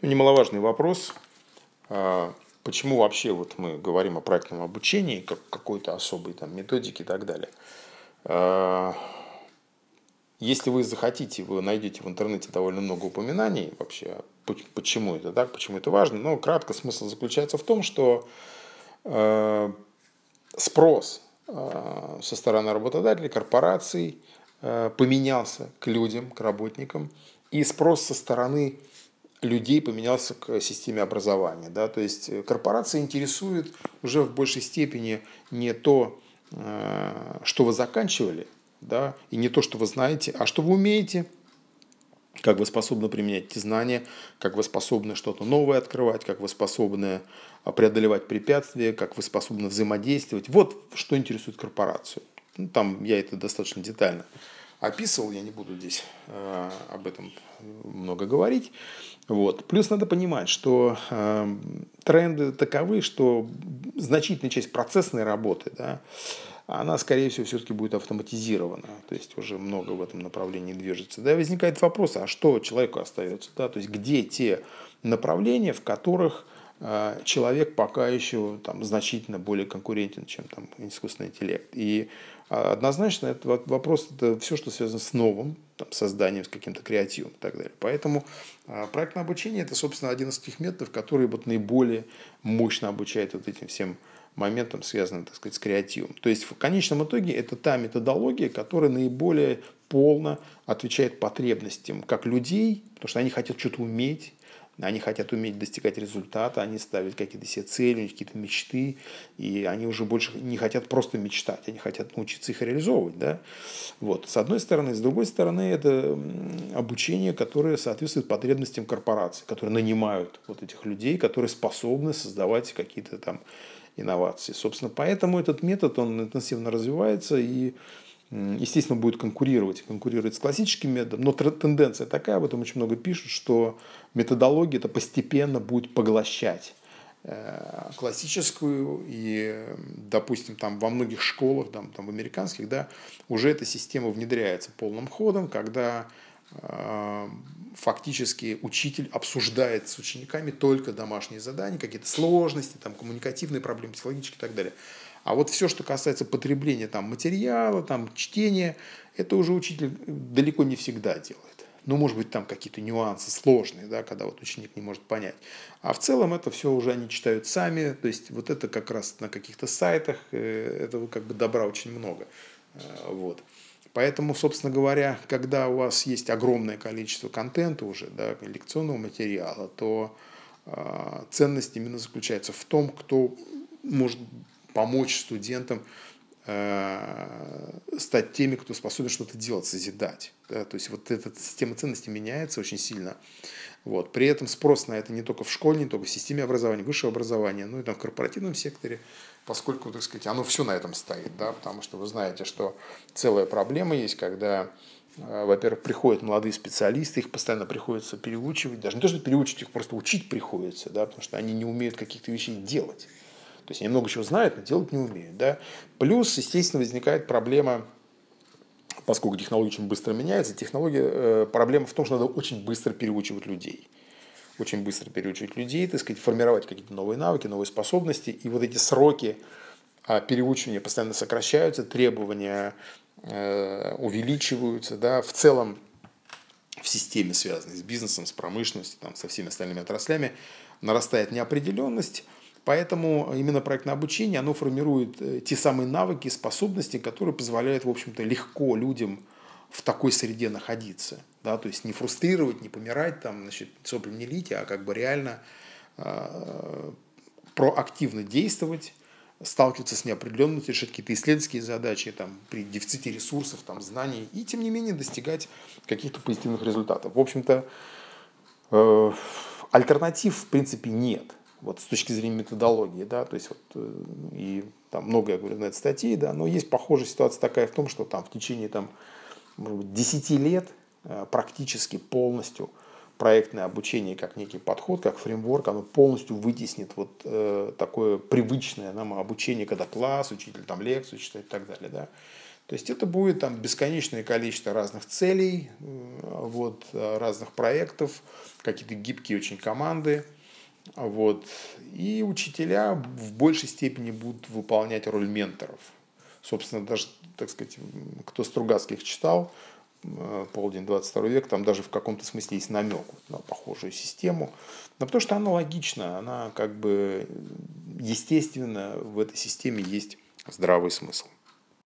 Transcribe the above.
Ну, немаловажный вопрос. А, почему вообще вот мы говорим о проектном обучении, как какой-то особой там методике и так далее. А, если вы захотите, вы найдете в интернете довольно много упоминаний вообще, почему это так, почему это важно. Но кратко смысл заключается в том, что э, спрос со стороны работодателей, корпораций поменялся к людям, к работникам, и спрос со стороны людей поменялся к системе образования. Да? То есть корпорации интересуют уже в большей степени не то, что вы заканчивали, да, и не то, что вы знаете, а что вы умеете, как вы способны применять эти знания, как вы способны что-то новое открывать, как вы способны а, преодолевать препятствия, как вы способны взаимодействовать. Вот что интересует корпорацию. Ну, там я это достаточно детально описывал, я не буду здесь э, об этом много говорить. Вот. Плюс надо понимать, что э, тренды таковы, что значительная часть процессной работы, да, она, скорее всего, все-таки будет автоматизирована. То есть уже много в этом направлении движется. Да, возникает вопрос, а что человеку остается? Да? То есть где те направления, в которых человек пока еще там, значительно более конкурентен, чем там, искусственный интеллект. И э, однозначно этот вопрос это все, что связано с новым там, созданием, с каким-то креативом и так далее. Поэтому э, проектное обучение это, собственно, один из тех методов, который вот наиболее мощно обучает вот этим всем моментом, связанным, так сказать, с креативом. То есть в конечном итоге это та методология, которая наиболее полно отвечает потребностям как людей, потому что они хотят что-то уметь, они хотят уметь достигать результата, они ставят какие-то себе цели, какие-то мечты, и они уже больше не хотят просто мечтать, они хотят научиться их реализовывать. Да? Вот. С одной стороны. С другой стороны, это обучение, которое соответствует потребностям корпораций, которые нанимают вот этих людей, которые способны создавать какие-то там инновации. Собственно, поэтому этот метод, он интенсивно развивается и, естественно, будет конкурировать, конкурировать с классическим методом. Но тенденция такая, об этом очень много пишут, что методология это постепенно будет поглощать э, классическую и, допустим, там во многих школах, там, там в американских, да, уже эта система внедряется полным ходом, когда э, фактически учитель обсуждает с учениками только домашние задания, какие-то сложности, там, коммуникативные проблемы, психологические и так далее. А вот все, что касается потребления там, материала, там, чтения, это уже учитель далеко не всегда делает. Ну, может быть, там какие-то нюансы сложные, да, когда вот ученик не может понять. А в целом это все уже они читают сами. То есть вот это как раз на каких-то сайтах, э, этого как бы добра очень много. Э, вот. Поэтому, собственно говоря, когда у вас есть огромное количество контента уже, да, лекционного материала, то э, ценность именно заключается в том, кто может помочь студентам э, стать теми, кто способен что-то делать, созидать. Да? То есть вот эта система ценностей меняется очень сильно. Вот. При этом спрос на это не только в школе, не только в системе образования, высшего образования, но и там в корпоративном секторе – поскольку, так сказать, оно все на этом стоит, да, потому что вы знаете, что целая проблема есть, когда э, во-первых, приходят молодые специалисты, их постоянно приходится переучивать, даже не то, что переучить, их просто учить приходится, да, потому что они не умеют каких-то вещей делать. То есть они много чего знают, но делать не умеют. Да. Плюс, естественно, возникает проблема, поскольку технология очень быстро меняется, технология, э, проблема в том, что надо очень быстро переучивать людей очень быстро переучивать людей, так сказать, формировать какие-то новые навыки, новые способности. И вот эти сроки а, переучивания постоянно сокращаются, требования э, увеличиваются. Да, в целом в системе, связанной с бизнесом, с промышленностью, там, со всеми остальными отраслями, нарастает неопределенность. Поэтому именно проектное обучение, оно формирует э, те самые навыки, способности, которые позволяют, в общем-то, легко людям в такой среде находиться. Да, то есть не фрустрировать, не помирать, там, значит, сопли не лить, а как бы реально э, проактивно действовать, сталкиваться с неопределенностью, решать какие-то исследовательские задачи там, при дефиците ресурсов, там, знаний, и тем не менее достигать каких-то позитивных результатов. В общем-то, э, альтернатив в принципе нет вот с точки зрения методологии, да, то есть вот э, и там много я говорю на этой статье, да, но есть похожая ситуация такая в том, что там в течение там может быть, 10 лет э, практически полностью проектное обучение как некий подход, как фреймворк, оно полностью вытеснит вот э, такое привычное нам обучение, когда класс, учитель там лекцию читает и так далее. Да? То есть это будет там бесконечное количество разных целей, вот, разных проектов, какие-то гибкие очень команды. Вот. И учителя в большей степени будут выполнять роль менторов. Собственно, даже, так сказать, кто Стругацких читал, э, полдень 22 век, там даже в каком-то смысле есть намек на похожую систему. Но потому что она логична, она как бы естественно в этой системе есть здравый смысл.